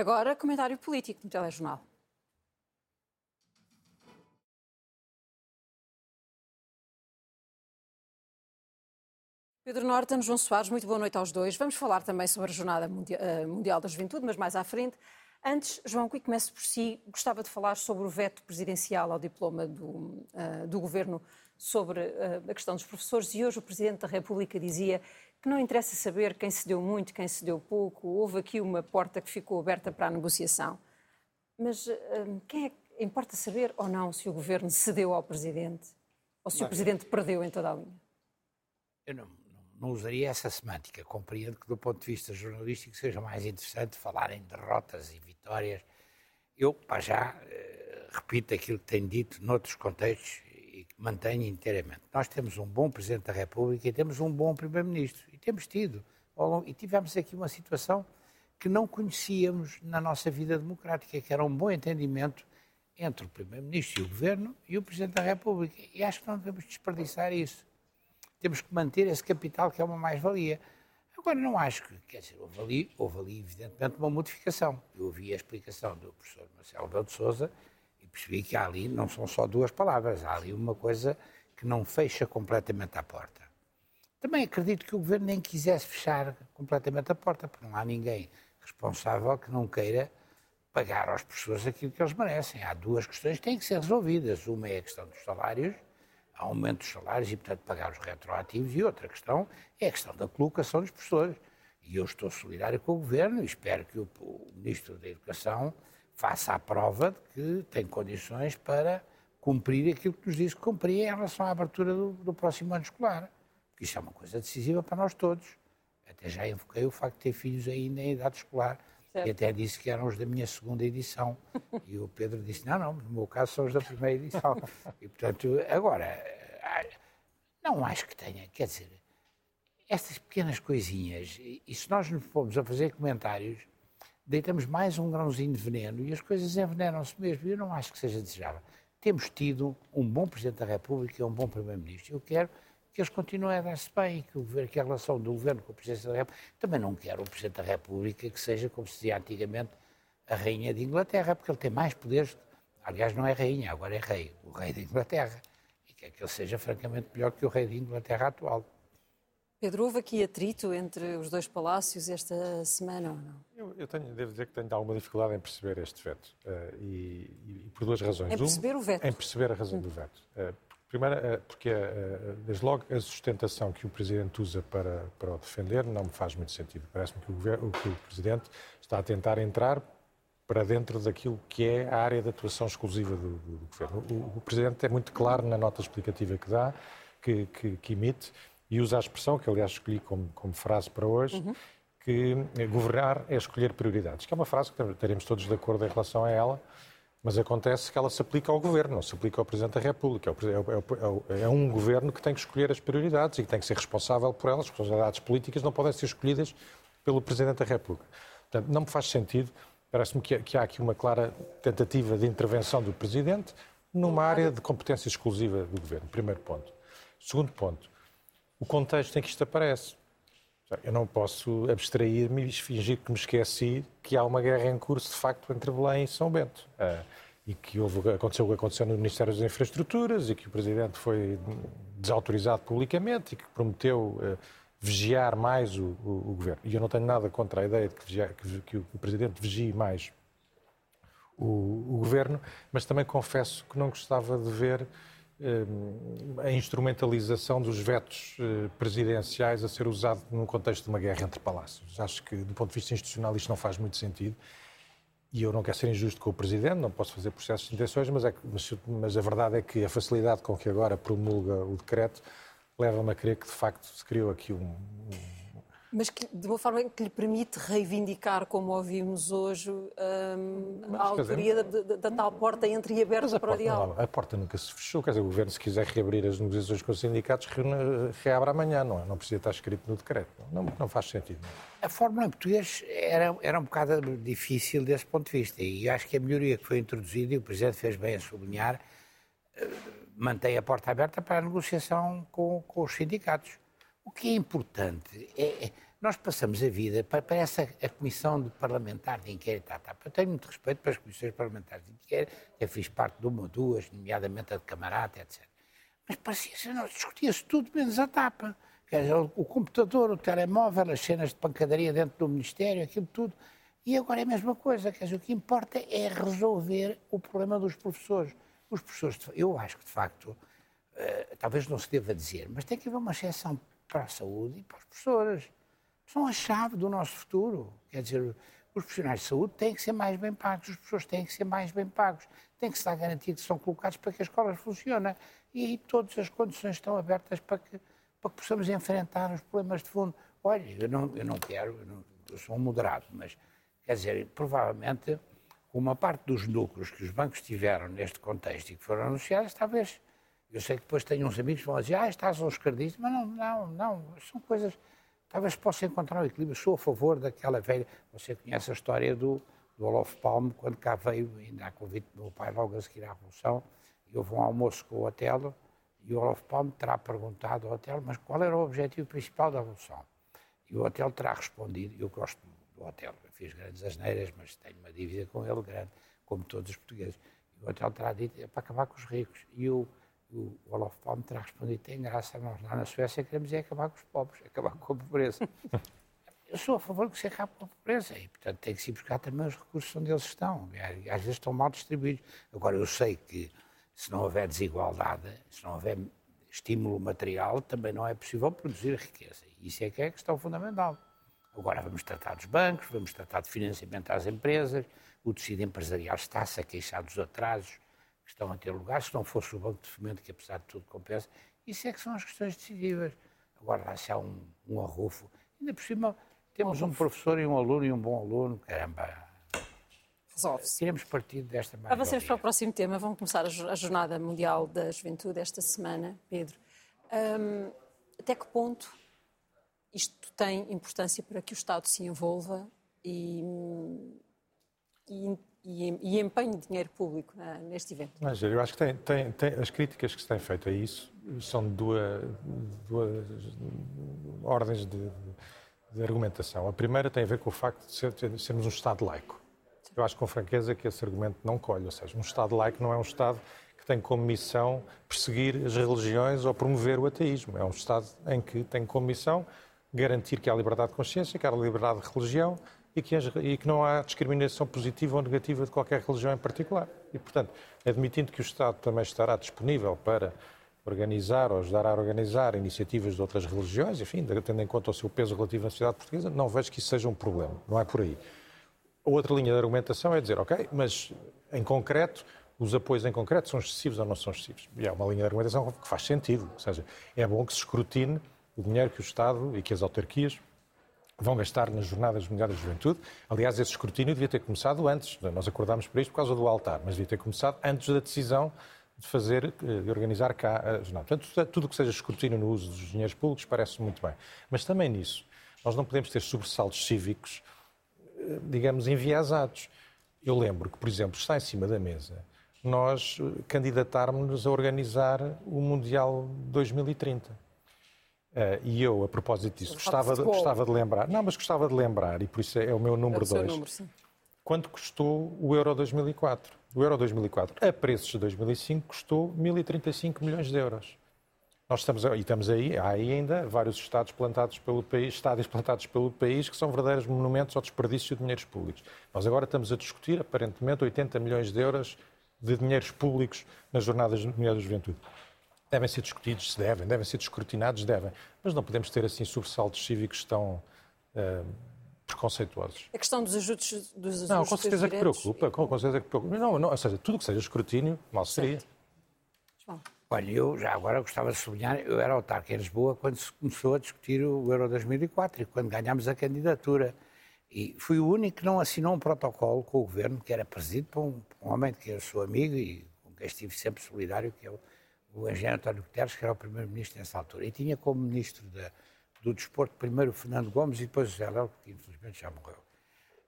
Agora, comentário político no telejornal. Pedro Norton, João Soares, muito boa noite aos dois. Vamos falar também sobre a Jornada eh, Mundial da Juventude, mas mais à frente. Antes, João, que comece por si, gostava de falar sobre o veto presidencial ao diploma do, uh, do Governo sobre uh, a questão dos professores e hoje o Presidente da República dizia que não interessa saber quem se deu muito, quem se deu pouco, houve aqui uma porta que ficou aberta para a negociação. Mas uh, quem é que importa saber ou não se o Governo cedeu ao Presidente ou se não, o Presidente eu... perdeu em toda a linha? Eu não, não usaria essa semântica. Compreendo que, do ponto de vista jornalístico, seja mais interessante falar em derrotas e vitórias. Eu, para já, eh, repito aquilo que tenho dito noutros contextos mantenho inteiramente. Nós temos um bom Presidente da República e temos um bom Primeiro-Ministro. E temos tido. E tivemos aqui uma situação que não conhecíamos na nossa vida democrática, que era um bom entendimento entre o Primeiro-Ministro e o Governo e o Presidente da República. E acho que não devemos desperdiçar isso temos que manter esse capital que é uma mais-valia. Agora, não acho que, quer dizer, houve ali, houve ali, evidentemente, uma modificação. Eu ouvi a explicação do professor Marcelo Belo de Souza percebi que há ali não são só duas palavras, há ali uma coisa que não fecha completamente a porta. Também acredito que o governo nem quisesse fechar completamente a porta, porque não há ninguém responsável que não queira pagar aos professores aquilo que eles merecem. Há duas questões que têm que ser resolvidas. Uma é a questão dos salários aumento dos salários e, portanto, pagar os retroativos. E outra questão é a questão da colocação dos professores. E eu estou solidário com o Governo e espero que o, o Ministro da Educação faça a prova de que tem condições para cumprir aquilo que nos disse que cumpria em relação à abertura do, do próximo ano escolar. Porque isso é uma coisa decisiva para nós todos. Até já invoquei o facto de ter filhos ainda em idade escolar. Certo. E até disse que eram os da minha segunda edição. E o Pedro disse: não, não, no meu caso são os da primeira edição. E, portanto, agora, não acho que tenha, quer dizer, estas pequenas coisinhas, e se nós nos formos a fazer comentários, deitamos mais um grãozinho de veneno e as coisas envenenam-se mesmo. E eu não acho que seja desejável. Temos tido um bom Presidente da República e um bom Primeiro-Ministro. Eu quero que eles continuem a dar-se bem, que, que a relação do governo com o Presidente da República. Também não quero o Presidente da República que seja, como se dizia antigamente, a Rainha de Inglaterra, porque ele tem mais poderes. Aliás, não é Rainha, agora é Rei, o Rei de Inglaterra. E quer que ele seja, francamente, melhor que o Rei de Inglaterra atual. Pedro, houve aqui atrito entre os dois palácios esta semana ou não? Eu, eu tenho, devo dizer que tenho alguma dificuldade em perceber este veto. Uh, e, e, por duas razões. Em perceber um, o veto? Em perceber a razão hum. do veto. Uh, Primeiro, eh, porque, desde logo, a sustentação que o Presidente usa para, para o defender não me faz muito sentido. Parece-me que, que o, Presidente está a tentar entrar para dentro daquilo que é a área de atuação exclusiva do, do, do Governo. O, o, Presidente é muito claro na nota explicativa que dá, que, que, que emite, e usa a expressão, que aliás escolhi como, como frase para hoje, uhum. que governar é escolher prioridades, que é uma frase que teremos todos de acordo em relação a ela, mas acontece que ela se aplica ao governo, não se aplica ao Presidente da República. É, é, é, é, um governo que tem que escolher as prioridades e que tem que ser responsável por elas. As responsabilidades políticas não podem ser escolhidas pelo Presidente da República. Portanto, não me faz sentido. Parece-me que, que há aqui uma clara tentativa de intervenção do Presidente numa área de competência exclusiva do governo. Primeiro ponto. Segundo ponto. O contexto em que isto aparece. Eu não posso abstrair-me e fingir que me esqueci que há uma guerra em curso, de facto, entre Belém e São Bento. Uh, e que houve, aconteceu o que aconteceu no Ministério das Infraestruturas e que o Presidente foi desautorizado publicamente e que prometeu uh, vigiar mais o, o, o, Governo. E eu não tenho nada contra a ideia de que, vigia, que, que o Presidente vigie mais o, o Governo, mas também confesso que não gostava de ver eh, a instrumentalização dos vetos eh, presidenciais a ser usado num contexto de uma guerra entre palácios. Acho que, do ponto de vista institucional, isto não faz muito sentido. E eu não quero ser injusto com o Presidente, não posso fazer processos de intenções, mas, é, mas, mas a verdade é que a facilidade com que agora promulga o decreto leva-me a crer que, de facto, se criou aqui um mas que, de uma forma que lhe permite reivindicar, como ouvimos hoje, um, a autoria da, da, da, tal porta entreaberta para o diálogo. Não, a porta nunca se fechou. Quer dizer, o Governo, se quiser reabrir as negociações com os sindicatos, reabre amanhã, não é? Não precisa estar escrito no decreto. Não, não faz sentido. A fórmula em português era, era um bocado difícil desse ponto de vista. E acho que a melhoria que foi introduzida, e o Presidente fez bem a sublinhar, eh, mantém a porta aberta para a negociação com, com os sindicatos. O que é importante é, é nós passamos a vida, parece a, a Comissão de Parlamentar de Inquérito, tá, tá, eu tenho muito respeito para as comissões parlamentares de inquérito, eu fiz parte de uma ou duas, nomeadamente a de camarada, etc. Mas parecia que discutia-se tudo menos a tapa. Quer dizer, o computador, o telemóvel, as cenas de pancadaria dentro do Ministério, aquilo tudo. E agora é a mesma coisa, quer dizer, o que importa é resolver o problema dos professores. Os professores, eu acho que de facto, uh, talvez não se deva dizer, mas tem que haver uma exceção para a saúde e para os professores. São a chave do nosso futuro. Quer dizer, os profissionais de saúde têm que ser mais bem pagos, os professores têm que ser mais bem pagos, têm que estar garantidos que são colocados para que as escolas funcionem. E aí todas as condições estão abertas para que, para que possamos enfrentar os problemas de fundo. Olha, eu não, eu não quero, eu, não, eu sou um moderado, mas Quer dizer, provavelmente, uma parte dos lucros que os bancos tiveram neste contexto e que foram anunciados, talvez. Eu sei que depois tenho uns amigos que vão dizer, ah, estás aos créditos, mas não, não, não, são coisas. Talvez possa encontrar um equilíbrio. Sou a favor daquela velha. Você conhece a história do, do Olof Palme, quando cá veio, ainda a convite do meu pai, logo a seguir à Revolução, e houve um almoço com o Otelo, e o Olof Palme terá perguntado ao Otelo, mas qual era o objetivo principal da Revolução? E o Otelo terá respondido, eu gosto do Otelo, fiz grandes asneiras, mas tenho uma dívida com ele grande, como todos os portugueses. E o hotel terá dito, é para acabar com os ricos. E o, o Olof Palme terá respondido, tem graça, nós lá na Suécia queremos é acabar com os pobres, acabar com a pobreza. Eu sou a favor que se acabe com a pobreza e, portanto, tem que se buscar também os recursos onde eles estão. Às vezes estão mal distribuídos. Agora, eu sei que se não houver desigualdade, se não houver estímulo material, também não é possível produzir riqueza. Isso é que é a questão fundamental. Agora vamos tratar dos bancos, vamos tratar de financiamento às empresas, o tecido empresarial está-se a queixar dos atrasos que estão a ter lugar, se não fosse o Banco de Fomento, que apesar de tudo compensa, isso é que são as questões decisivas. Agora lá se há um, um arrufo, ainda por cima temos um professor e um aluno e um bom aluno, caramba, resolve-se. Tiremos partido desta mais Avancemos para o próximo tema. Vamos começar a Jornada Mundial da Juventude esta semana, Pedro. Um, até que ponto isto tem importância para que o Estado se envolva e, e, e, e empenhe dinheiro público uh, neste evento. Mas eu acho que tem, tem, tem, as críticas que se têm feito a isso são de duas, duas ordens de, de, argumentação. A primeira tem a ver com o facto de, ser, de sermos um Estado laico. Eu acho com franqueza que esse argumento não colhe, ou seja, um Estado laico não é um Estado que tem como missão perseguir as religiões ou promover o ateísmo. É um Estado em que tem como missão garantir que há liberdade de consciência, que há liberdade de religião e que, e que, não há discriminação positiva ou negativa de qualquer religião em particular. E, portanto, admitindo que o Estado também estará disponível para organizar ou ajudar a organizar iniciativas de outras religiões, enfim, tendo em conta o seu peso relativo na sociedade portuguesa, não vejo que isso seja um problema. Não é por aí. Outra linha de argumentação é dizer, ok, mas em concreto, os apoios em concreto são excessivos ou não são excessivos? E é uma linha de argumentação que faz sentido. Ou seja, é bom que se escrutine o dinheiro que o Estado e que as autarquias vão gastar nas Jornadas Mundiais da Juventude. Aliás, esse escrutínio devia ter começado antes. Nós acordámos para isto por causa do altar, mas devia ter começado antes da decisão de fazer, eh, de organizar cá a jornada. Portanto, tudo o que seja escrutínio no uso dos dinheiros públicos parece muito bem. Mas também nisso, nós não podemos ter sobressaltos cívicos, eh, digamos, enviesados. Eu lembro que, por exemplo, está em cima da mesa nós eh, candidatarmos-nos a organizar o Mundial 2030 Uh, e eu, a propósito disso, gostava de, gostava de lembrar, não, mas gostava de lembrar, e por isso é, o meu número 2, é quanto custou o Euro 2004. O Euro 2004, a preços de 2005, custou 1.035 milhões de euros. Nós estamos, e estamos aí, há ainda vários estados plantados pelo país, estádios plantados pelo país, que são verdadeiros monumentos ao desperdício de dinheiros públicos. Nós agora estamos a discutir, aparentemente, 80 milhões de euros de dinheiros públicos nas Jornadas Mundiais da Juventude. Devem ser discutidos, se devem, devem ser descortinados, devem. Mas não podemos ter assim sobressaltos cívicos tão uh, preconceituosos. A questão dos ajustes dos ajustes Não, com certeza que preocupa, com, com certeza que preocupa. Não, não, ou seja, tudo que seja escrutínio, mal seria. João. Olha, eu já agora gostava de sublinhar, eu era autarca em Lisboa quando se começou a discutir o Euro 2004 e quando ganhámos a candidatura. E fui o único que não assinou um protocolo com o governo, que era presidido por um, por um homem que eu sou amigo e com quem estive sempre solidário, que é o o engenheiro António Guterres, que era o primeiro-ministro nessa altura, e tinha como ministro do desporto primeiro o Fernando Gomes e depois o Zé Léo, que infelizmente já morreu.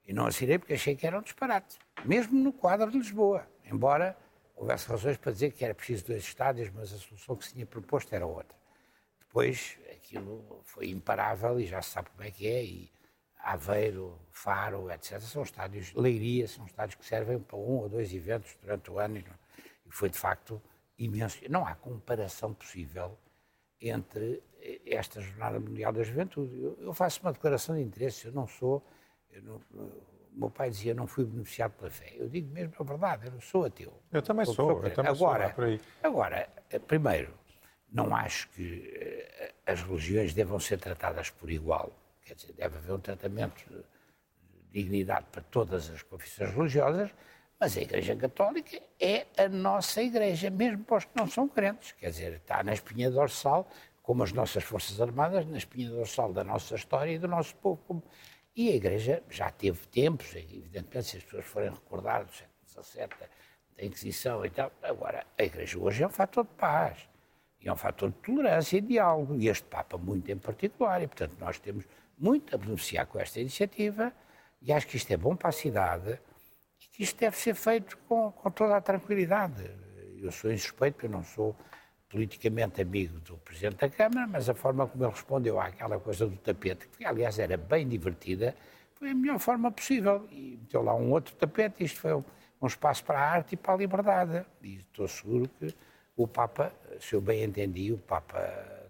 E não assinei porque achei que era um disparate, mesmo no quadro de Lisboa, embora houvesse razões para dizer que era preciso dois estádios, mas a solução que se tinha proposto era outra. Depois, aquilo foi imparável e já se sabe como é que é. E Aveiro, Faro, etc. São estádios, Leiria, são estádios que servem para um ou dois eventos durante o ano e foi de facto imenso. Não há comparação possível entre esta Jornada Mundial da Juventude. Eu, faço uma declaração de interesse, eu não sou. Eu não, meu pai dizia não fui beneficiado pela fé. Eu digo mesmo a verdade, eu sou ateu. Eu também sou, eu também agora, sou. Agora, agora, eh, primeiro, não acho que eh, as religiões devam ser tratadas por igual. Quer dizer, deve haver um tratamento de dignidade para todas as confissões religiosas, mas a Igreja Católica é a nossa Igreja, mesmo para os que não são crentes. Quer dizer, está na espinha dorsal, como as nossas Forças Armadas, na espinha dorsal da nossa história e do nosso povo. E a Igreja já teve tempos, evidentemente, se as pessoas forem recordar do século XVII, da Inquisição e tal. Agora, a Igreja hoje é um fator de paz, e é um fator de tolerância e diálogo, e este Papa muito em particular, e portanto nós temos muito a beneficiar com esta iniciativa, e acho que isto é bom para a cidade, isto deve ser feito com, com toda a tranquilidade. Eu sou insuspeito, porque eu não sou politicamente amigo do Presidente da Câmara, mas a forma como ele respondeu àquela coisa do tapete, que aliás era bem divertida, foi a melhor forma possível. E meteu lá um outro tapete, isto foi um, um espaço para a arte e para a liberdade. E estou seguro que o Papa, se eu bem entendi, o Papa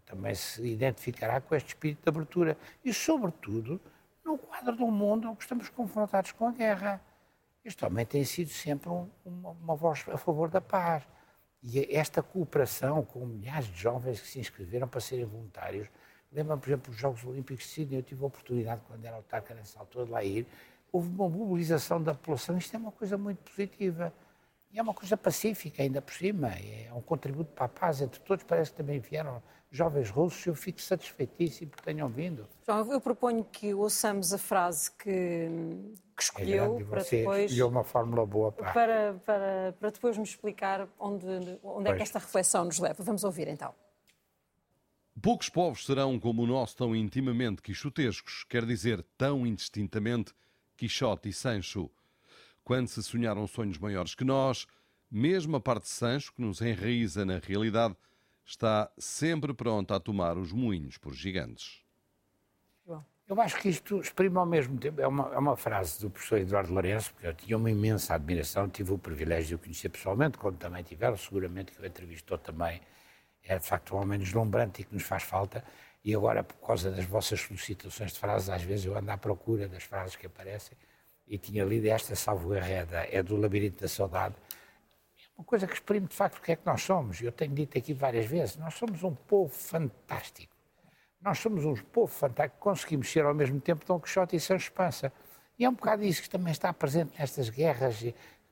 também se identificará com este espírito de abertura. E, sobretudo, no quadro do mundo onde estamos confrontados com a guerra. Este homem tem sido sempre um, uma, uma voz a favor da paz. E esta cooperação com milhares de jovens que se inscreveram para serem voluntários, lembra por exemplo, os Jogos Olímpicos de Sydney, eu tive a oportunidade, quando era autarca nessa altura, de lá ir, houve uma mobilização da população, isto é uma coisa muito positiva. E é uma coisa pacífica, ainda por cima, é um contributo para a paz entre todos, parece que também vieram jovens russos, eu fico satisfeitíssimo por tenham vindo. João, eu proponho que ouçamos a frase que, que escolheu é para depois. Escolheu uma fórmula boa para... Para, para, para depois nos explicar onde, onde é que esta reflexão nos leva. Vamos ouvir então. Poucos povos serão como o nosso tão intimamente quixotescos, quer dizer, tão indistintamente Quixote e Sancho. Quando se sonharam sonhos maiores que nós, mesmo a parte de Sancho, que nos enraiza na realidade, está sempre pronta a tomar os moinhos por gigantes. Eu acho que isto exprime ao mesmo tempo, é uma, é uma frase do professor Eduardo Lourenço, porque eu tinha uma imensa admiração, tive o privilégio de o conhecer pessoalmente, como também tiveram, seguramente que o entrevistou também, é de facto um homem deslumbrante e que nos faz falta, e agora, por causa das vossas solicitações de frases, às vezes eu ando à procura das frases que aparecem, e tinha lido esta, salvo é, é do Labirinto da Saudade, uma coisa que exprime de facto o que é que nós somos. Eu tenho dito aqui várias vezes, nós somos um povo fantástico. Nós somos um povo fantástico, conseguimos ser ao mesmo tempo Dom Quixote e Sancho Pança. E é um bocado isso que também está presente nestas guerras,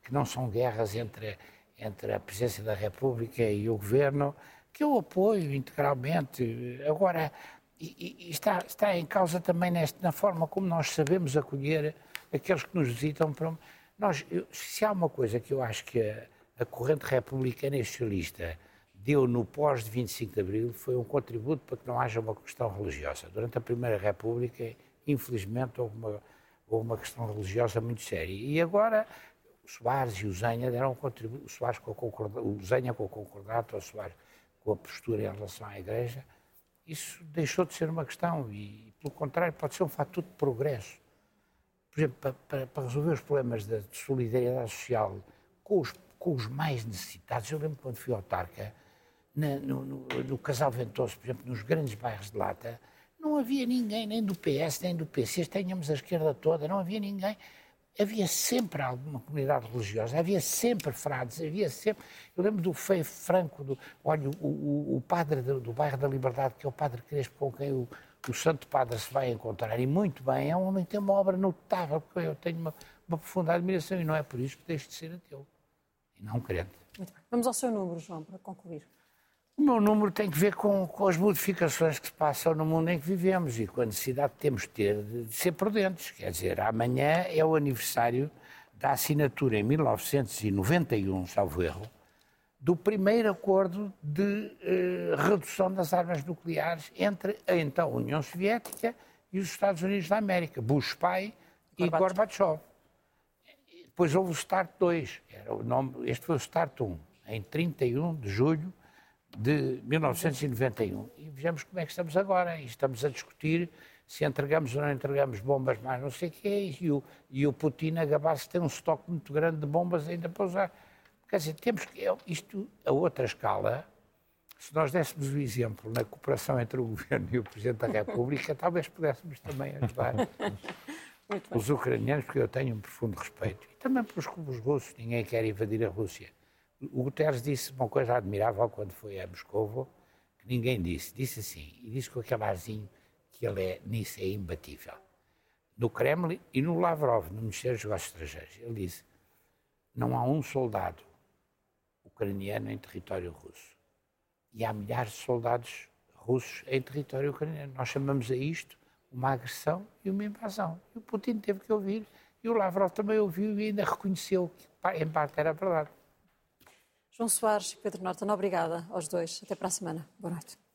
que não são guerras entre, entre a presidência da República e o governo, que eu apoio integralmente. Agora, e, e está, está em causa também neste, na forma como nós sabemos acolher aqueles que nos visitam. Para, nós, eu, se há uma coisa que eu acho que a, a corrente republicana e socialista deu no pós de 25 de Abril foi um contributo para que não haja uma questão religiosa. Durante a Primeira República, infelizmente, houve uma, houve uma questão religiosa muito séria. E agora, o Soares e o Zenha deram um contributo, o, Soares com a o Zenha com o concordato, o Soares com a postura em relação à Igreja, isso deixou de ser uma questão e, pelo contrário, pode ser um fator de progresso. Por exemplo, para, para, resolver os problemas de solidariedade social com os com os mais necessitados. Eu lembro quando fui autarca, na, no, no, no, Casal Ventoso, por exemplo, nos grandes bairros de Lata, não havia ninguém, nem do PS, nem do PC, tínhamos a esquerda toda, não havia ninguém. Havia sempre alguma comunidade religiosa, havia sempre frades, havia sempre. Eu lembro do Feio Franco, do, olha, o, o, o padre do, do, bairro da Liberdade, que é o padre Crespo, com quem o, o Santo Padre se vai encontrar, e muito bem, é um homem que tem uma obra notável, porque eu tenho uma, uma profunda admiração, e não é por isso que deixo de ser ateu e não crente. Vamos ao seu número, João, para concluir. O meu número tem que ver com, com, as modificações que se passam no mundo em que vivemos e com a necessidade que temos de ter de ser prudentes. Quer dizer, amanhã é o aniversário da assinatura em 1991, salvo erro, do primeiro acordo de eh, redução das armas nucleares entre a então União Soviética e os Estados Unidos da América, Bush pai e Gorbachev. Depois houve o START 2, era o nome, este foi o START 1, em 31 de julho de 1991 e vejamos como é que estamos agora. E estamos a discutir se entregamos ou não entregamos bombas mais não sei o quê, e o, e o Putin a gabar-se tem um estoque muito grande de bombas ainda para usar. Quer dizer, temos que. Isto, a outra escala, se nós dessemos o exemplo na cooperação entre o Governo e o Presidente da República, talvez pudéssemos também ajudar os ucranianos, porque eu tenho um profundo respeito. E também pelos, pelos russos, ninguém quer invadir a Rússia. O Guterres disse uma coisa admirável quando foi a Moscovo, que ninguém disse. Disse assim, e disse com aquele arzinho que ele é, nisso é imbatível. No Kremlin e no Lavrov, no Ministério dos Negócios Estrangeiros, ele disse: não há um soldado ucraniano em território russo. E há milhares de soldados russos em território ucraniano. Nós chamamos a isto uma agressão e uma invasão. E o Putin teve que ouvir, e o Lavrov também ouviu e ainda reconheceu que, em parte, era verdade. João Soares e Pedro Norton, obrigada aos dois. Até para a semana. Boa noite.